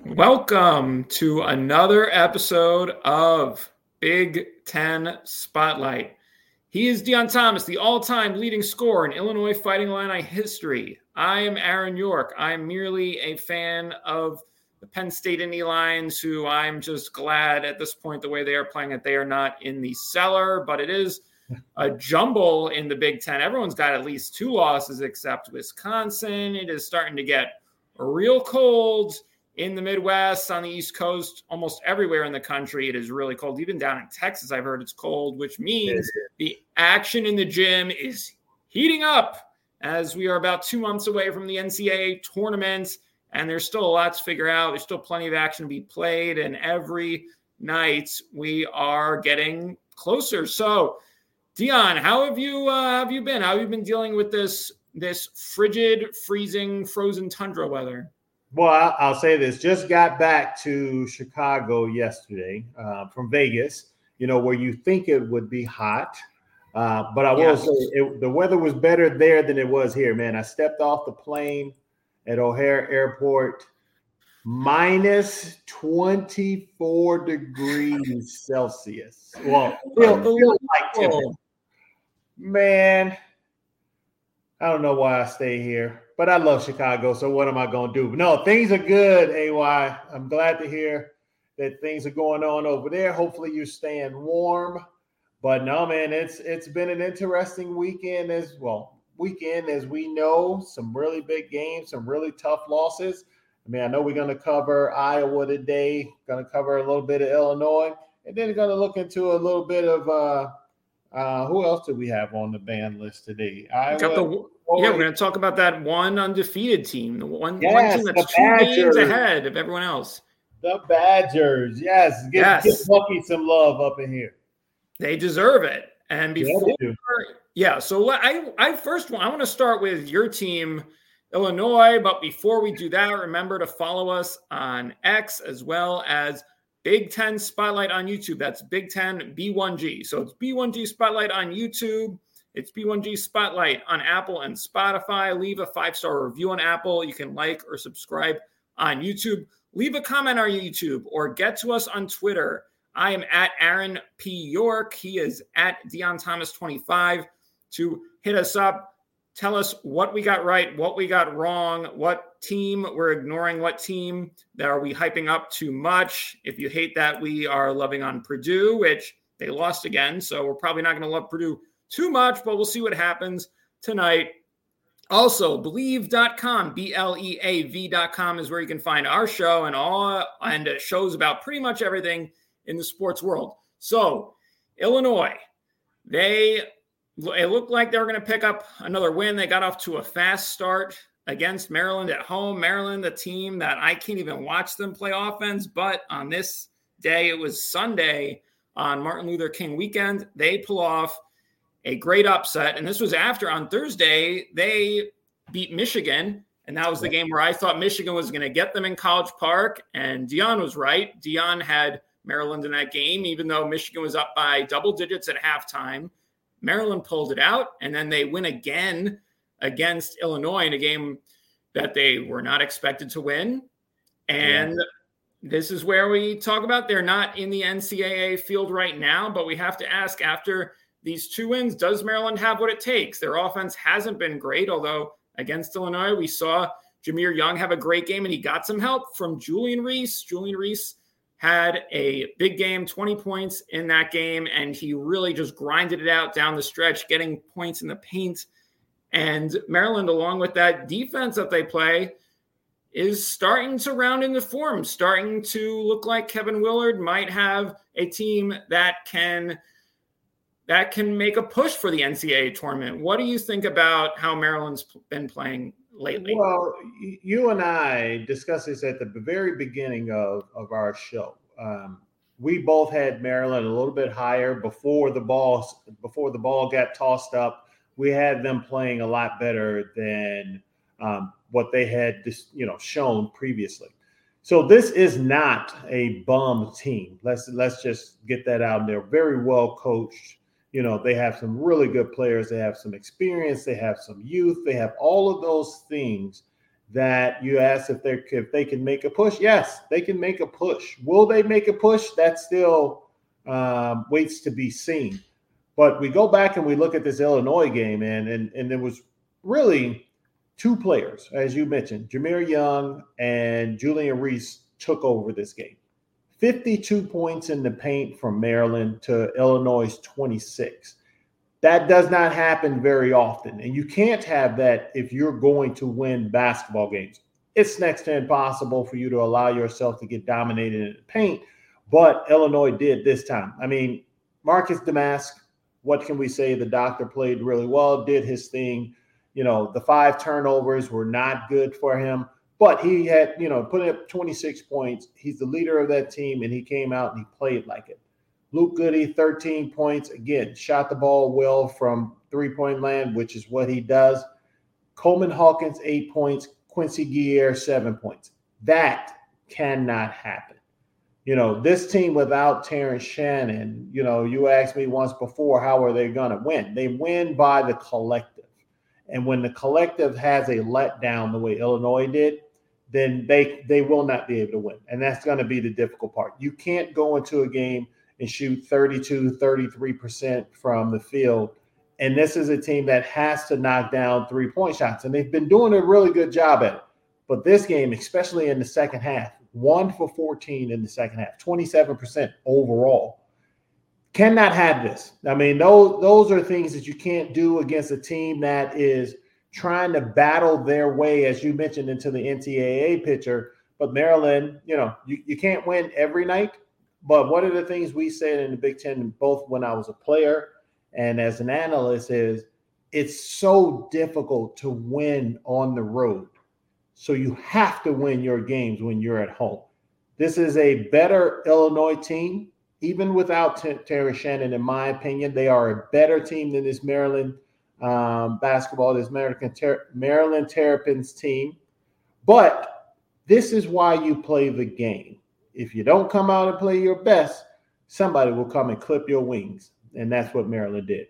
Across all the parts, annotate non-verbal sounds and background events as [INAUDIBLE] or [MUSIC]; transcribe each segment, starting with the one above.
Welcome to another episode of Big Ten Spotlight. He is Deon Thomas, the all time leading scorer in Illinois Fighting Illini history. I am Aaron York. I'm merely a fan of the Penn State Nittany Lions, who I'm just glad at this point, the way they are playing it, they are not in the cellar, but it is a jumble in the Big Ten. Everyone's got at least two losses except Wisconsin. It is starting to get real cold in the Midwest, on the East Coast, almost everywhere in the country. It is really cold. Even down in Texas, I've heard it's cold, which means the action in the gym is heating up as we are about two months away from the NCAA tournament and there's still a lot to figure out. There's still plenty of action to be played, and every night we are getting closer. So, Deon, how have you uh, have you been? How have you been dealing with this this frigid, freezing, frozen tundra weather? Well, I'll say this: just got back to Chicago yesterday uh, from Vegas. You know where you think it would be hot, uh, but I will yes. say it, the weather was better there than it was here. Man, I stepped off the plane at O'Hare Airport, minus 24 degrees Celsius. Well, feel, feel like. Man, I don't know why I stay here, but I love Chicago. So what am I going to do? No, things are good, AY. I'm glad to hear that things are going on over there. Hopefully you're staying warm. But no, man, it's it's been an interesting weekend as well weekend, as we know, some really big games, some really tough losses. I mean, I know we're going to cover Iowa today, going to cover a little bit of Illinois, and then going to look into a little bit of uh, uh, who else do we have on the ban list today? Iowa, the, yeah, we're going to talk about that one undefeated team, the one, yes, one team that's two games ahead of everyone else. The Badgers, yes, give, yes. give Bucky some love up in here. They deserve it. And before yeah, yeah. So I, I first want I want to start with your team, Illinois. But before we do that, remember to follow us on X as well as Big Ten Spotlight on YouTube. That's Big Ten B1G. So it's B1G Spotlight on YouTube. It's B1G Spotlight on Apple and Spotify. Leave a five star review on Apple. You can like or subscribe on YouTube. Leave a comment on YouTube or get to us on Twitter. I am at Aaron P. York. He is at Deon Thomas 25 to hit us up. Tell us what we got right, what we got wrong, what team we're ignoring, what team that are we hyping up too much. If you hate that, we are loving on Purdue, which they lost again. So we're probably not going to love Purdue too much, but we'll see what happens tonight. Also, bleav.com, B L E A V.com is where you can find our show and all and shows about pretty much everything in the sports world. So, Illinois, they it looked like they were going to pick up another win. They got off to a fast start against Maryland at home. Maryland, the team that I can't even watch them play offense, but on this day, it was Sunday on Martin Luther King weekend, they pull off a great upset. And this was after on Thursday, they beat Michigan. And that was the game where I thought Michigan was going to get them in College Park. And Deon was right. Deon had Maryland in that game, even though Michigan was up by double digits at halftime. Maryland pulled it out, and then they win again against Illinois in a game that they were not expected to win. And yeah. this is where we talk about they're not in the NCAA field right now, but we have to ask after these two wins, does Maryland have what it takes? Their offense hasn't been great, although against Illinois, we saw Jahmir Young have a great game and he got some help from Julian Reese. Julian Reese had a big game, 20 points in that game, and he really just grinded it out down the stretch, getting points in the paint. And Maryland, along with that defense that they play, is starting to round into form, starting to look like Kevin Willard might have a team that can that can make a push for the NCAA tournament. What do you think about how Maryland's been playing lately. Well, you and I discussed this at the very beginning of, of our show. Um, we both had Maryland a little bit higher before the ball before the ball got tossed up. We had them playing a lot better than um, what they had you know shown previously. So this is not a bum team. Let's let's just get that out there. Very well coached. You know, they have some really good players. They have some experience. They have some youth. They have all of those things that you ask if they if they can make a push. Yes, they can make a push. Will they make a push? That still um, waits to be seen. But we go back and we look at this Illinois game, and and and there was really two players, as you mentioned, Jahmir Young and Julian Reese took over this game. 52 points in the paint from Maryland to Illinois' 26. That does not happen very often. And you can't have that if you're going to win basketball games. It's next to impossible for you to allow yourself to get dominated in the paint. But Illinois did this time. I mean, Marcus Domask, what can we say? The doctor played really well, did his thing. You know, the five turnovers were not good for him, but he had, you know, put up 26 points. He's the leader of that team, and he came out and he played like it. Luke Goode, 13 points. Again, shot the ball well from three point land, which is what he does. Coleman Hawkins, eight points. Quincy Guerrier, seven points. That cannot happen. You know, this team without Terrence Shannon, you know, you asked me once before, how are they going to win? They win by the collective. And when the collective has a letdown the way Illinois did, then they they will not be able to win. And that's going to be the difficult part. You can't go into a game – and shoot 32, 33% from the field. And this is a team that has to knock down three point shots. And they've been doing a really good job at it. But this game, especially in the second half, one for 14 in the second half, 27% overall. Cannot have this. I mean, those, those are things that you can't do against a team that is trying to battle their way, as you mentioned, into the NCAA picture. But Maryland, you know, you, you can't win every night, but one of the things we said in the Big Ten, both when I was a player and as an analyst, is it's so difficult to win on the road. So you have to win your games when you're at home. This is a better Illinois team, even without Terry Shannon, in my opinion. They are a better team than this Maryland um, basketball, this American Ter- Maryland Terrapins team. But this is why you play the game if you don't come out and play your best, somebody will come and clip your wings. And that's what Maryland did.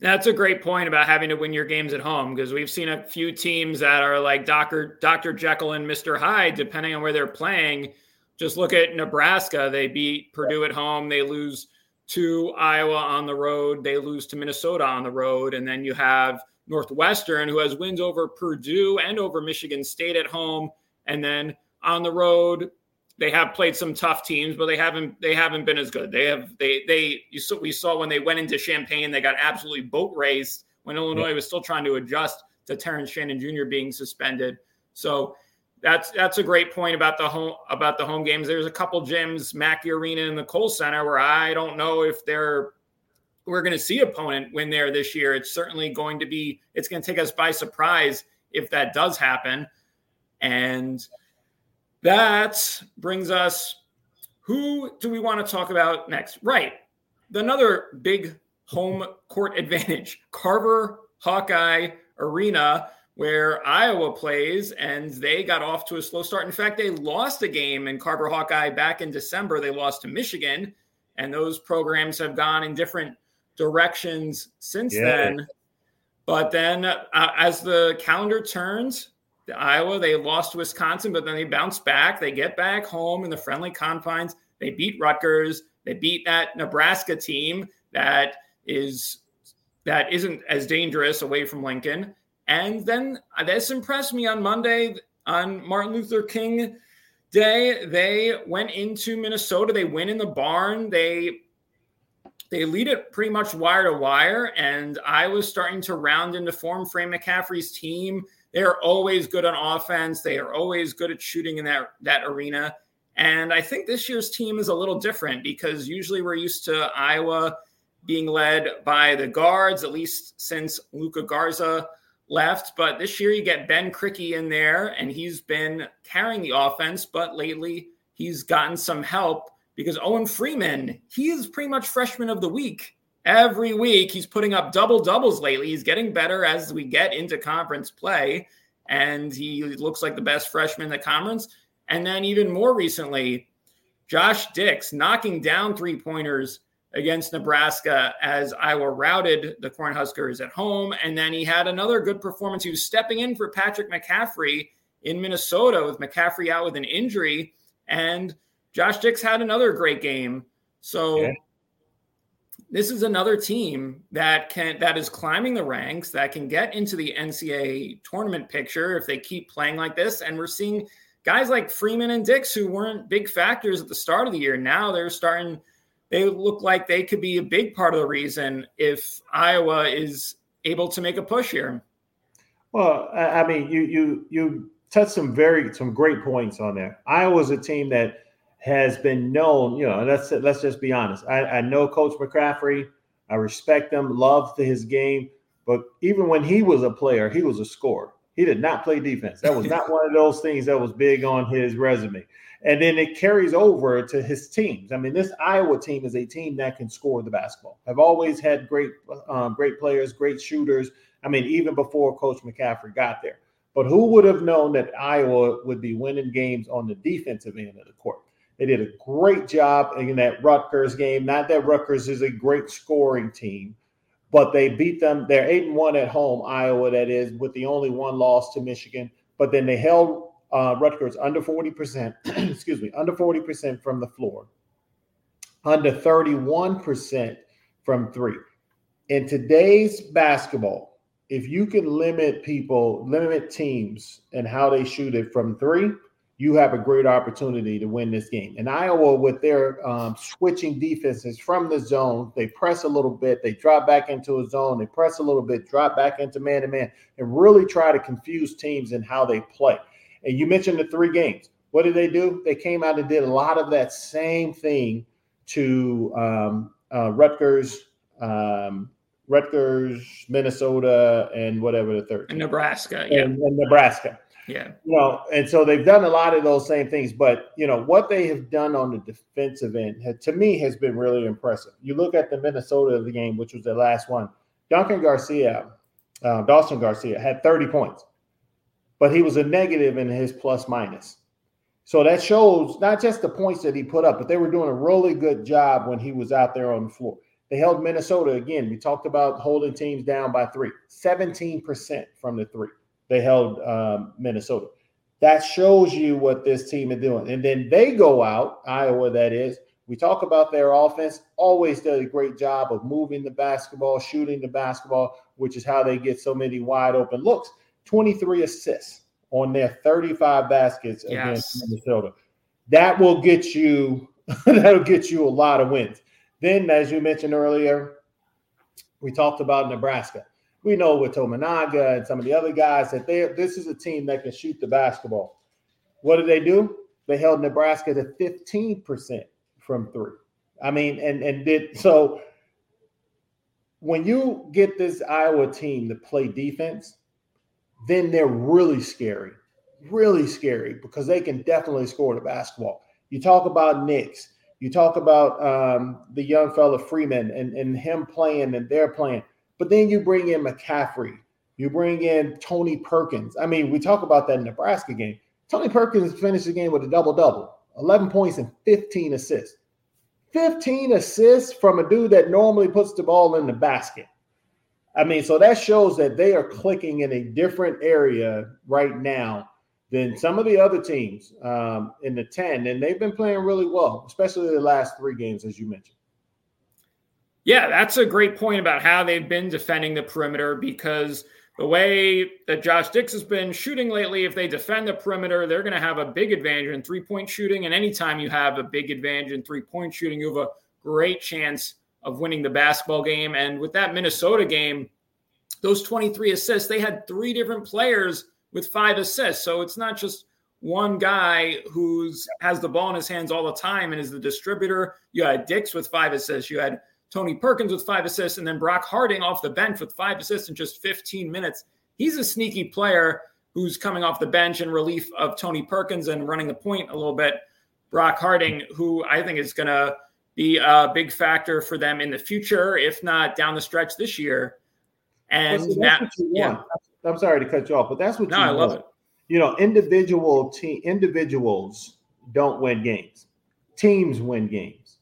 That's a great point about having to win your games at home because we've seen a few teams that are like Dr. Dr. Jekyll and Mr. Hyde, depending on where they're playing. Just look at Nebraska. They beat Purdue at home. They lose to Iowa on the road. They lose to Minnesota on the road. And then you have Northwestern, who has wins over Purdue and over Michigan State at home. And then on the road, they have played some tough teams, but they haven't they haven't been as good. They have they they you saw, we saw when they went into Champaign, they got absolutely boat raced when Illinois was still trying to adjust to Terrence Shannon Jr. being suspended. So that's that's a great point about the home about the home games. There's a couple gyms, Mackey Arena and the Kohl Center, where I don't know if they're we're going to see opponent win there this year. It's certainly going to be it's going to take us by surprise if that does happen. And that brings us who do we want to talk about next? Right. Another big home court [LAUGHS] advantage Carver Hawkeye Arena, where Iowa plays, and they got off to a slow start. In fact, they lost a game in Carver Hawkeye back in December. They lost to Michigan, and those programs have gone in different directions since yeah. then. But then, uh, as the calendar turns, the Iowa, they lost to Wisconsin, but then they bounce back. They get back home in the friendly confines. They beat Rutgers. They beat that Nebraska team that is that isn't as dangerous away from Lincoln. And then this impressed me on Monday on Martin Luther King Day. They went into Minnesota. They win in the barn. They they lead it pretty much wire to wire. And I was starting to round into form. Fran McCaffery's team they are always good on offense. They are always good at shooting in that, that arena. And I think this year's team is a little different because usually we're used to Iowa being led by the guards, at least since Luka Garza left. But this year you get Ben Krikke in there, and he's been carrying the offense. But lately he's gotten some help because Owen Freeman, he is pretty much freshman of the week. Every week he's putting up double doubles lately. He's getting better as we get into conference play, and he looks like the best freshman in the conference. And then even more recently, Josh Dix knocking down three pointers against Nebraska as Iowa routed the Cornhuskers at home. And then he had another good performance. He was stepping in for Patrick McCaffery in Minnesota with McCaffery out with an injury. And Josh Dix had another great game. So yeah. this is another team that can that is climbing the ranks, that can get into the NCAA tournament picture if they keep playing like this. And we're seeing guys like Freeman and Dix who weren't big factors at the start of the year. Now they're starting – they look like they could be a big part of the reason if Iowa is able to make a push here. Well, I mean, you you you touched some very some great points on there. Iowa's a team that has been known, you know, let's let's just be honest. I, I know Coach McCaffery. I respect him, love his game, but even when he was a player, he was a scorer. He did not play defense. That was not one of those things that was big on his resume. And then it carries over to his teams. I mean, this Iowa team is a team that can score the basketball. I've always had great, um, great players, great shooters. I mean, even before Coach McCaffery got there. But who would have known that Iowa would be winning games on the defensive end of the court? They did a great job in that Rutgers game. Not that Rutgers is a great scoring team, but they beat them. They're eight and one at home, Iowa, that is, with the only one loss to Michigan. But then they held uh, Rutgers under 40%, [CLEARS THROAT] excuse me, under 40% from the floor, under 31% from three. In today's basketball, if you can limit people, limit teams and how they shoot it from three, you have a great opportunity to win this game. And Iowa, with their um, switching defenses from the zone, they press a little bit, they drop back into a zone, they press a little bit, drop back into man to man, and really try to confuse teams in how they play. And you mentioned the three games. What did they do? They came out and did a lot of that same thing to um, uh, Rutgers, um, Rutgers, Minnesota, and whatever the third. And Nebraska, yeah. And, and Nebraska. Yeah. You know, and so they've done a lot of those same things, but you know what they have done on the defensive end to me has been really impressive. You look at the Minnesota of the game, which was the last one. Duncan Garcia, uh, Dawson Garcia had 30 points but he was a negative in his plus minus. So that shows not just the points that he put up, but they were doing a really good job when he was out there on the floor. They held Minnesota again. We talked about holding teams down by three, 17% from the three. They held um, Minnesota. That shows you what this team is doing. And then they go out, Iowa, that is. We talk about their offense, always does a great job of moving the basketball, shooting the basketball, which is how they get so many wide open looks. 23 assists on their 35 baskets yes. against Minnesota. That will get you [LAUGHS] that'll get you a lot of wins. Then, as you mentioned earlier, we talked about Nebraska. We know with Tominaga and some of the other guys that they this is a team that can shoot the basketball. What did they do? They held Nebraska to 15% from three. I mean, and and did so when you get this Iowa team to play defense, then they're really scary, really scary because they can definitely score the basketball. You talk about Nix, you talk about um, the young fella Freeman and, and him playing and they're playing, but then you bring in McCaffery, you bring in Tony Perkins. I mean, we talk about that Nebraska game. Tony Perkins finished the game with a double double, 11 points and 15 assists. 15 assists from a dude that normally puts the ball in the basket. I mean, so that shows that they are clicking in a different area right now than some of the other teams um, in the 10. And they've been playing really well, especially the last three games, as you mentioned. Yeah, that's a great point about how they've been defending the perimeter because the way that Josh Dix has been shooting lately, if they defend the perimeter, they're going to have a big advantage in three point shooting. And anytime you have a big advantage in three point shooting, you have a great chance of winning the basketball game. And with that Minnesota game, those 23 assists, they had three different players with five assists. So it's not just one guy who's has the ball in his hands all the time and is the distributor. You had Dix with five assists. You had Tony Perkins with five assists, and then Brock Harding off the bench with five assists in just 15 minutes. he's a sneaky player who's coming off the bench in relief of Tony Perkins and running the point a little bit. Brock Harding, who I think is going to be a big factor for them in the future, if not down the stretch this year. And well, so that, yeah, I'm sorry to cut you off, but that's what no, you I love it. You know, individual team individuals don't win games. Teams win games.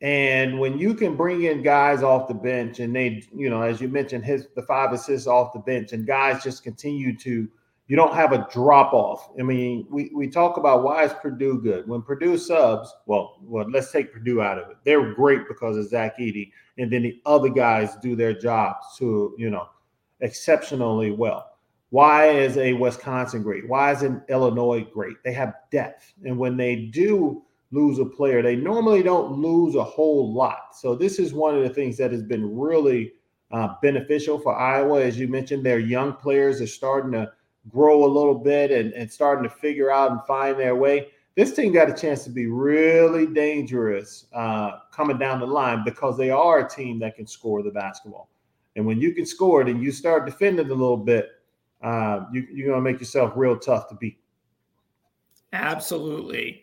And when you can bring in guys off the bench and they, you know, as you mentioned, his the five assists off the bench and guys just continue to, you don't have a drop off. I mean, we, we talk about why is Purdue good? When Purdue subs, well, well, let's take Purdue out of it. They're great because of Zach Edey, and then the other guys do their jobs to, you know, exceptionally well. Why is a Wisconsin great? Why is an Illinois great? They have depth. And when they do lose a player. They normally don't lose a whole lot. So this is one of the things that has been really uh, beneficial for Iowa. As you mentioned, their young players are starting to grow a little bit and, and starting to figure out and find their way. This team got a chance to be really dangerous uh, coming down the line because they are a team that can score the basketball. And when you can score it and you start defending a little bit, uh, you, you're going to make yourself real tough to beat. Absolutely.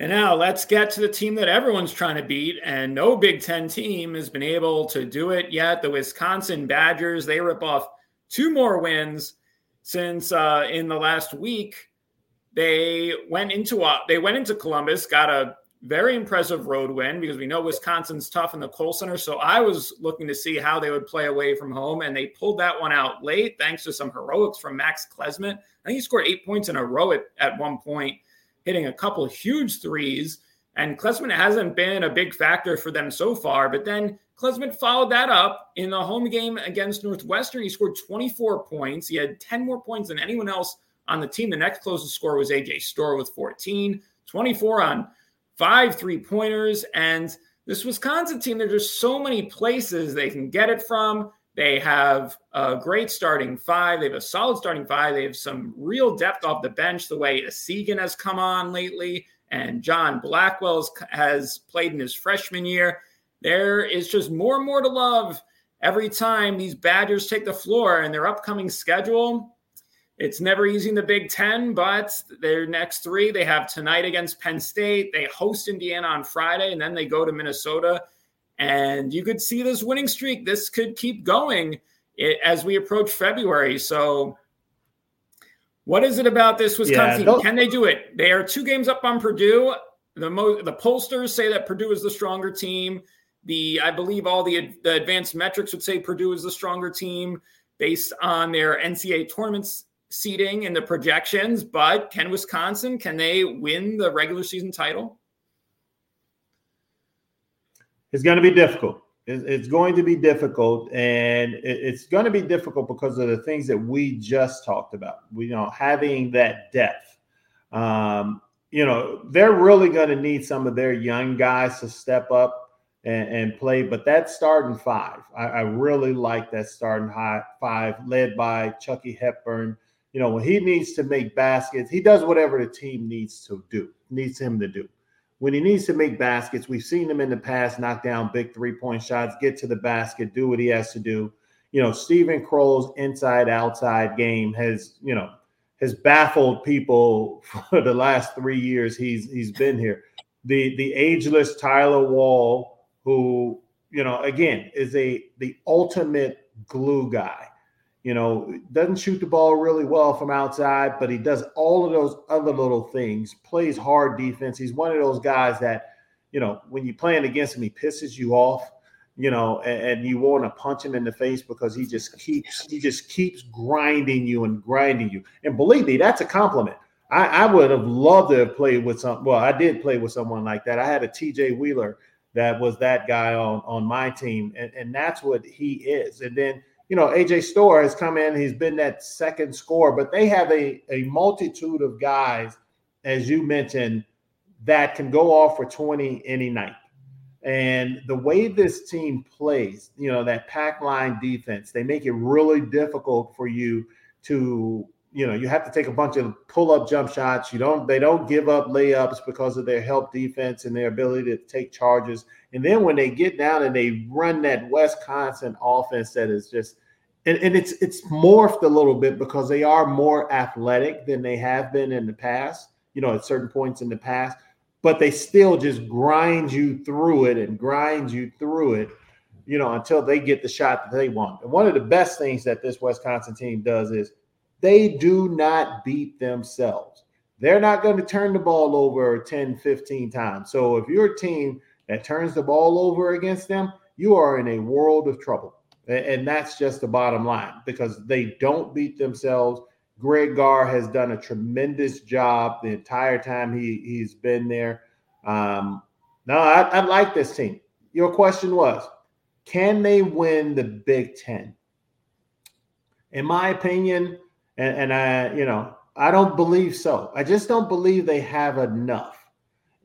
And now let's get to the team that everyone's trying to beat, and no Big Ten team has been able to do it yet. The Wisconsin Badgers, they rip off two more wins since uh, in the last week they went into uh, they went into Columbus, got a very impressive road win because we know Wisconsin's tough in the Kohl Center. So I was looking to see how they would play away from home, and they pulled that one out late thanks to some heroics from Max Klesmit. I think he scored eight points in a row at, at one point hitting a couple huge threes. And Klesmit hasn't been a big factor for them so far. But then Klesmit followed that up in the home game against Northwestern. He scored 24 points. He had 10 more points than anyone else on the team. The next closest score was AJ Storr with 14, 24 on five three pointers. And this Wisconsin team, there's just so many places they can get it from. They have a great starting five. They have a solid starting five. They have some real depth off the bench, the way Essegian has come on lately, and John Blackwell has played in his freshman year. There is just more and more to love every time these Badgers take the floor and their upcoming schedule. It's never easy in the Big Ten, but their next three they have tonight against Penn State. They host Indiana on Friday, and then they go to Minnesota and you could see this winning streak. This could keep going as we approach February. So, what is it about this Wisconsin? Yeah, Can they do it? They are two games up on Purdue. The mo- the pollsters say that Purdue is the stronger team. The I believe all the, the advanced metrics would say Purdue is the stronger team based on their NCAA tournaments seating and the projections. But can Wisconsin? Can they win the regular season title? It's going to be difficult. It's going to be difficult, and it's going to be difficult because of the things that we just talked about. We you know having that depth. Um, you know they're really going to need some of their young guys to step up and, and play. But that starting five, I, I really like that starting high five, led by Chucky Hepburn. You know when he needs to make baskets, he does whatever the team needs to do, needs him to do when he needs to make baskets, we've seen him in the past knock down big three point shots, get to the basket, do what he has to do. You know, Steven Crowl's inside outside game has, you know, has baffled people [LAUGHS] for the last three years he's he's been here. The the ageless Tyler Wahl, who, you know, again, is a the ultimate glue guy you know, doesn't shoot the ball really well from outside, but he does all of those other little things, plays hard defense. He's one of those guys that, you know, when you're playing against him, he pisses you off, you know, and, and you want to punch him in the face because he just keeps he just keeps grinding you and grinding you. And believe me, that's a compliment. I, I would have loved to have played with some. Well, I did play with someone like that. I had a TJ Wheeler that was that guy on on my team, and, and that's what he is. And then you know, AJ Storr has come in, he's been that second scorer, but they have a, a multitude of guys, as you mentioned, that can go off for 20 any night. And the way this team plays, you know, that pack line defense, they make it really difficult for you to, you know, you have to take a bunch of pull up jump shots. You don't, they don't give up layups because of their help defense and their ability to take charges. And then when they get down and they run that Wisconsin offense that is just, and, and it's it's morphed a little bit because they are more athletic than they have been in the past, you know, at certain points in the past but they still just grind you through it and grind you through it, you know, until they get the shot that they want. And one of the best things that this Wisconsin team does is they do not beat themselves. They're not going to turn the ball over 10, 15 times. So if you're a team that turns the ball over against them, you are in a world of trouble. And that's just the bottom line because they don't beat themselves. Greg Gard has done a tremendous job the entire time he he's been there. Um, no, I, I like this team. Your question was, can they win the Big Ten? In my opinion, and, and I, you know, I don't believe so. I just don't believe they have enough.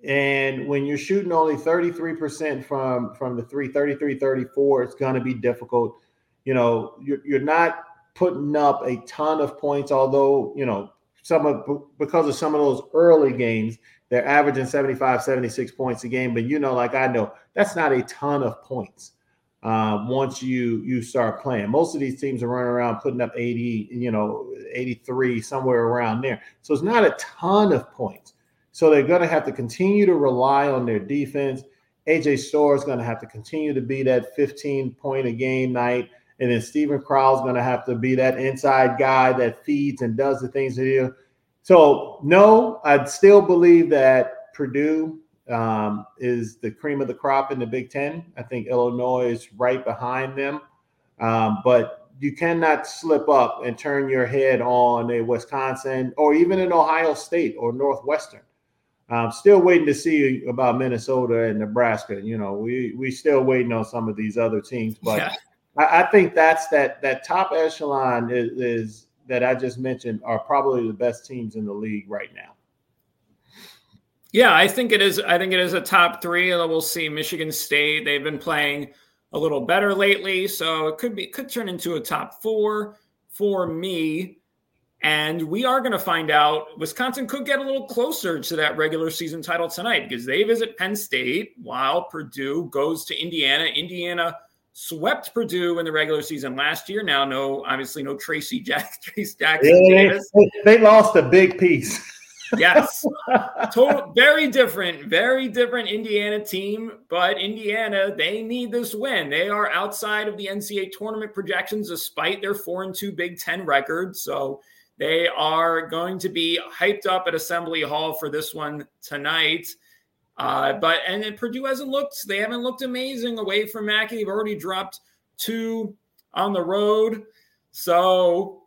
And when you're shooting only 33% from from the three, 33, 34, it's going to be difficult. You know, you're, you're not putting up a ton of points, although, you know, some of because of some of those early games, they're averaging 75, 76 points a game. But you know, like I know, that's not a ton of points uh, once you you start playing. Most of these teams are running around putting up 80, you know, 83, somewhere around there. So it's not a ton of points. So they're going to have to continue to rely on their defense. AJ Storr is going to have to continue to be that 15 point a game night. And then Steven Crowl is going to have to be that inside guy that feeds and does the things that he. So no, I'd still believe that Purdue um, is the cream of the crop in the Big Ten. I think Illinois is right behind them, um, but you cannot slip up and turn your head on a Wisconsin or even an Ohio State or Northwestern. I'm still waiting to see about Minnesota and Nebraska. You know, we we still waiting on some of these other teams, but yeah. I, I, think that's that that top echelon is, is that I just mentioned are probably the best teams in the league right now. Yeah, I think it is. I think it is a top three. We'll see Michigan State. They've been playing a little better lately, so it could be could turn into a top four for me. And we are going to find out. Wisconsin could get a little closer to that regular season title tonight because they visit Penn State while Purdue goes to Indiana. Indiana swept Purdue in the regular season last year. Now, no, obviously, no Tracy Jack, [LAUGHS] Trayce Jackson yeah, Davis. They lost a big piece. [LAUGHS] yes, total, very different, very different Indiana team. But Indiana, they need this win. They are outside of the NCAA tournament projections, despite their four and two Big Ten record. So they are going to be hyped up at Assembly Hall for this one tonight. Uh, but and then Purdue hasn't looked, they haven't looked amazing away from Mackey. They've already dropped two on the road. So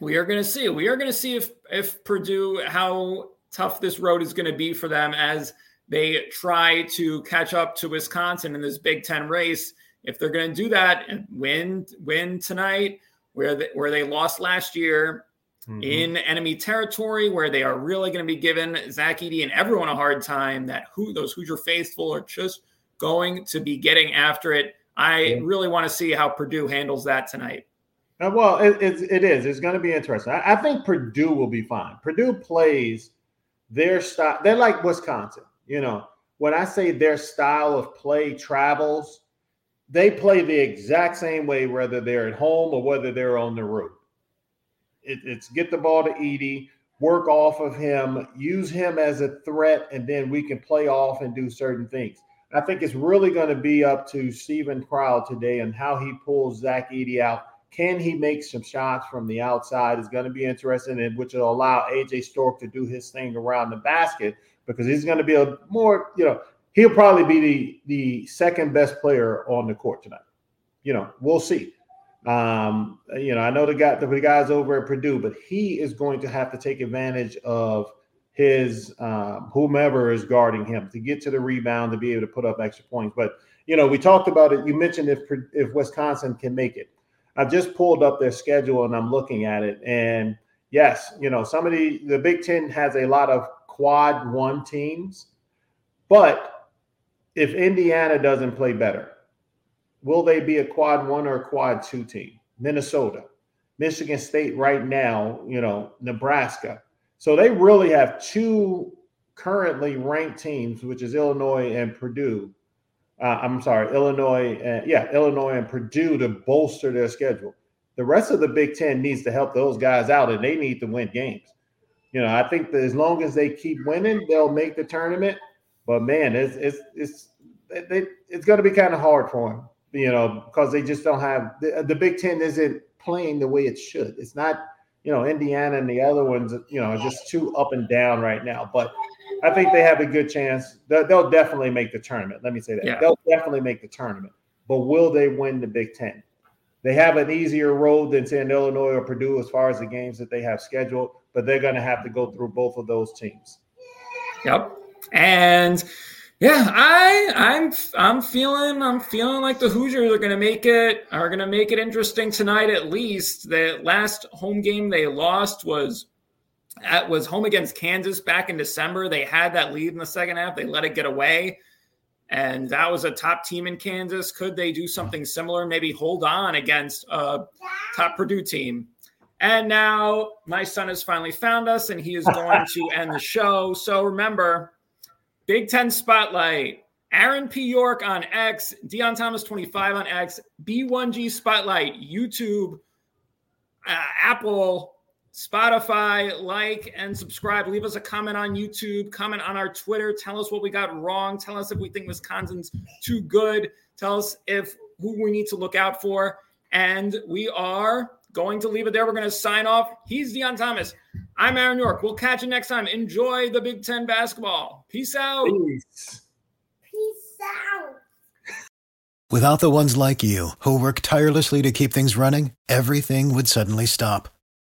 we are going to see. We are going to see if if Purdue how tough this road is going to be for them as they try to catch up to Wisconsin in this Big Ten race. If they're going to do that and win win tonight, where they, where they lost last year, mm-hmm. in enemy territory where they are really going to be giving Zach Edey and everyone a hard time. That who those Hoosier faithful are just going to be getting after it. I yeah. really want to see how Purdue handles that tonight. Uh, well, it, it, it is. It's going to be interesting. I, I think Purdue will be fine. Purdue plays their style. They're like Wisconsin. You know, when I say their style of play travels, they play the exact same way, whether they're at home or whether they're on the road. It, it's get the ball to Edey, work off of him, use him as a threat, and then we can play off and do certain things. I think it's really going to be up to Steven Crowl today and how he pulls Zach Edey out. Can he make some shots from the outside? Is going to be interesting, and which will allow AJ Storr to do his thing around the basket because he's going to be a more, you know, he'll probably be the the second best player on the court tonight. You know, we'll see. Um, you know, I know the guy the guys over at Purdue, but he is going to have to take advantage of his um, whomever is guarding him to get to the rebound to be able to put up extra points. But you know, we talked about it. You mentioned if if Wisconsin can make it. I've just pulled up their schedule and I'm looking at it. And yes, you know, some of the the Big Ten has a lot of quad one teams, but if Indiana doesn't play better, will they be a quad one or a quad two team? Minnesota, Michigan State right now, you know, Nebraska. So they really have two currently ranked teams, which is Illinois and Purdue. Uh, I'm sorry, Illinois, and, yeah, Illinois and Purdue to bolster their schedule. The rest of the Big Ten needs to help those guys out, and they need to win games. You know, I think that as long as they keep winning, they'll make the tournament. But man, it's it's it's they, it's going to be kind of hard for them, you know, because they just don't have the, the Big Ten isn't playing the way it should. It's not, you know, Indiana and the other ones, you know, just too up and down right now. But I think they have a good chance. They'll, they'll definitely make the tournament. Let me say that. Yeah. They'll definitely make the tournament. But will they win the Big Ten? They have an easier road than say Illinois or Purdue as far as the games that they have scheduled, but they're going to have to go through both of those teams. Yep. And yeah, I I'm I'm feeling I'm feeling like the Hoosiers are going to make it are going to make it interesting tonight at least. The last home game they lost was at was home against Kansas back in December. They had that lead in the second half. They let it get away. And that was a top team in Kansas. Could they do something similar? Maybe hold on against a top Purdue team. And now my son has finally found us and he is going to [LAUGHS] end the show. So remember, Big Ten Spotlight, Aaron P. York on X, Deon Thomas 25 on X, B1G Spotlight, YouTube, uh, Apple, Spotify, like and subscribe. Leave us a comment on YouTube, comment on our Twitter. Tell us what we got wrong. Tell us if we think Wisconsin's too good. Tell us if who we need to look out for. And we are going to leave it there. We're going to sign off. He's Deon Thomas. I'm Aaron York. We'll catch you next time. Enjoy the Big Ten basketball. Peace out. Peace. Peace out. Without the ones like you who work tirelessly to keep things running, everything would suddenly stop.